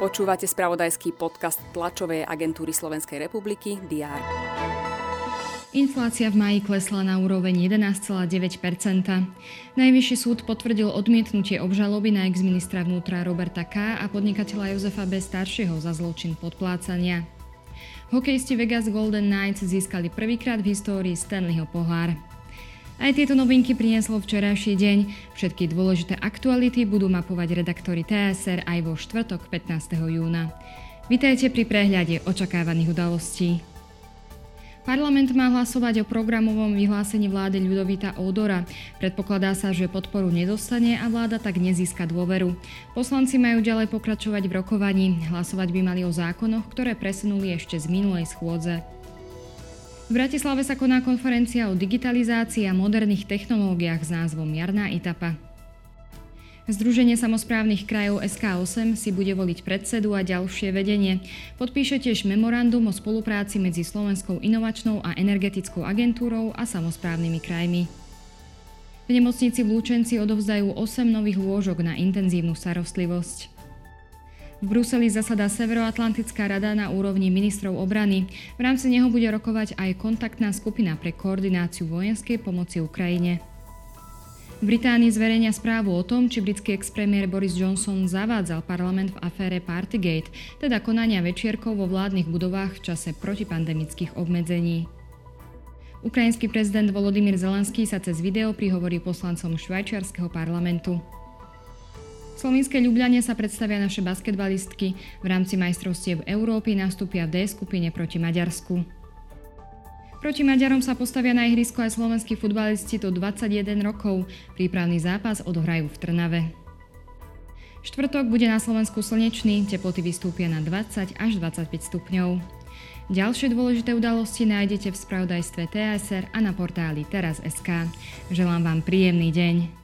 Počúvate spravodajský podcast tlačovej agentúry Slovenskej republiky DR. Inflácia v maji klesla na úroveň 11,9% Najvyšší súd potvrdil odmietnutie obžaloby na exministra vnútra Roberta K. a podnikateľa Jozefa B. staršieho za zločin podplácania. Hokejisti Vegas Golden Knights získali prvýkrát v histórii Stanleyho pohár. Aj tieto novinky prinieslo včerajší deň. Všetky dôležité aktuality budú mapovať redaktori TSR aj vo štvrtok 15. júna. Vitajte pri prehľade očakávaných udalostí. Parlament má hlasovať o programovom vyhlásení vlády Ľudovita Ódora. Predpokladá sa, že podporu nedostane a vláda tak nezíska dôveru. Poslanci majú ďalej pokračovať v rokovaní. Hlasovať by mali o zákonoch, ktoré presunuli ešte z minulej schôdze. V Bratislave sa koná konferencia o digitalizácii a moderných technológiách s názvom Jarná etapa. Združenie samozprávnych krajov SK8 si bude voliť predsedu a ďalšie vedenie. Podpíše tiež memorandum o spolupráci medzi Slovenskou inovačnou a energetickou agentúrou a samozprávnymi krajmi. V nemocnici v Lúčenci odovzdajú 8 nových lôžok na intenzívnu starostlivosť. V Bruseli zasadá Severoatlantická rada na úrovni ministrov obrany. V rámci neho bude rokovať aj kontaktná skupina pre koordináciu vojenskej pomoci Ukrajine. V Británii zverejnia správu o tom, či britský expremiér Boris Johnson zavádzal parlament v afére Partygate, teda konania večierkov vo vládnych budovách v čase protipandemických obmedzení. Ukrajinský prezident Volodymyr Zelenský sa cez video prihovorí poslancom švajčiarského parlamentu. V Slovenskej Ljubljane sa predstavia naše basketbalistky. V rámci majstrovstiev Európy nastúpia v D skupine proti Maďarsku. Proti Maďarom sa postavia na ihrisko aj slovenskí futbalisti do 21 rokov. Prípravný zápas odohrajú v Trnave. Štvrtok bude na Slovensku slnečný, teploty vystúpia na 20 až 25 stupňov. Ďalšie dôležité udalosti nájdete v spravodajstve TSR a na portáli teraz.sk. Želám vám príjemný deň.